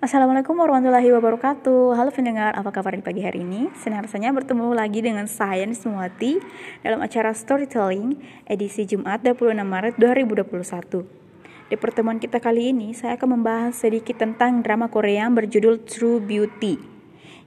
Assalamualaikum warahmatullahi wabarakatuh. Halo pendengar, apa kabar di pagi hari ini? Senang rasanya bertemu lagi dengan saya Nismuati Dalam acara Storytelling edisi Jumat 26 Maret 2021 Di pertemuan kita kali ini, saya akan membahas sedikit tentang drama Korea yang berjudul True Beauty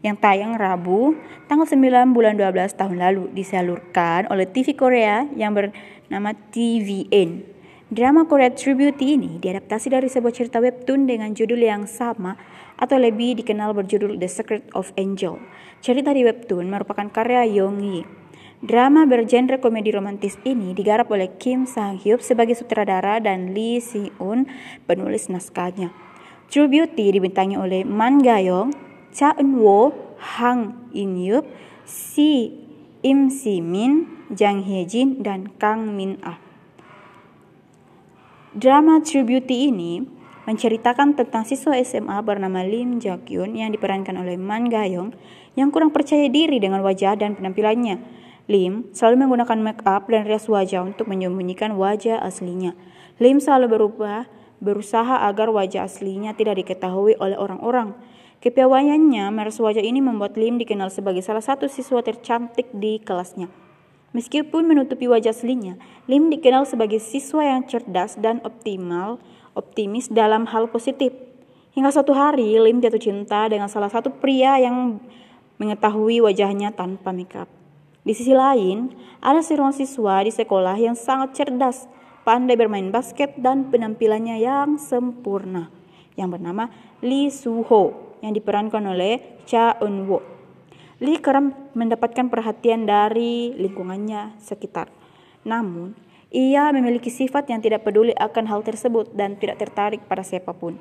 yang tayang Rabu tanggal 9 bulan 12 tahun lalu disalurkan oleh TV Korea yang bernama TVN Drama Korea True Beauty ini diadaptasi dari sebuah cerita webtoon dengan judul yang sama atau lebih dikenal berjudul The Secret of Angel. Cerita di webtoon merupakan karya Yong Yi. Drama bergenre komedi romantis ini digarap oleh Kim Sang Hyuk sebagai sutradara dan Lee Si Eun penulis naskahnya. True Beauty dibintangi oleh Man Ga Young, Cha Eun Woo, Hang In Yup, Si Im Si Min, Jang Hye Jin, dan Kang Min Ah. Drama True Beauty ini menceritakan tentang siswa SMA bernama Lim Jakyun yang diperankan oleh Man Gayong yang kurang percaya diri dengan wajah dan penampilannya. Lim selalu menggunakan make up dan rias wajah untuk menyembunyikan wajah aslinya. Lim selalu berubah, berusaha agar wajah aslinya tidak diketahui oleh orang-orang. Kepiawaiannya meres wajah ini membuat Lim dikenal sebagai salah satu siswa tercantik di kelasnya. Meskipun menutupi wajah aslinya, Lim dikenal sebagai siswa yang cerdas dan optimal, optimis dalam hal positif. Hingga suatu hari, Lim jatuh cinta dengan salah satu pria yang mengetahui wajahnya tanpa makeup. Di sisi lain, ada seorang siswa di sekolah yang sangat cerdas, pandai bermain basket dan penampilannya yang sempurna, yang bernama Lee Soo-ho, yang diperankan oleh Cha Eun-woo. Lee kerap mendapatkan perhatian dari lingkungannya sekitar. Namun, ia memiliki sifat yang tidak peduli akan hal tersebut dan tidak tertarik pada siapa pun.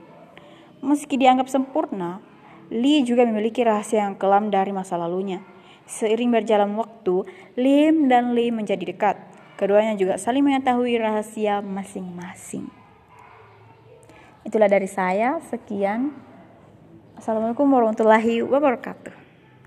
Meski dianggap sempurna, Lee juga memiliki rahasia yang kelam dari masa lalunya. Seiring berjalan waktu, Lim dan Lee menjadi dekat. Keduanya juga saling mengetahui rahasia masing-masing. Itulah dari saya. Sekian. Assalamualaikum warahmatullahi wabarakatuh.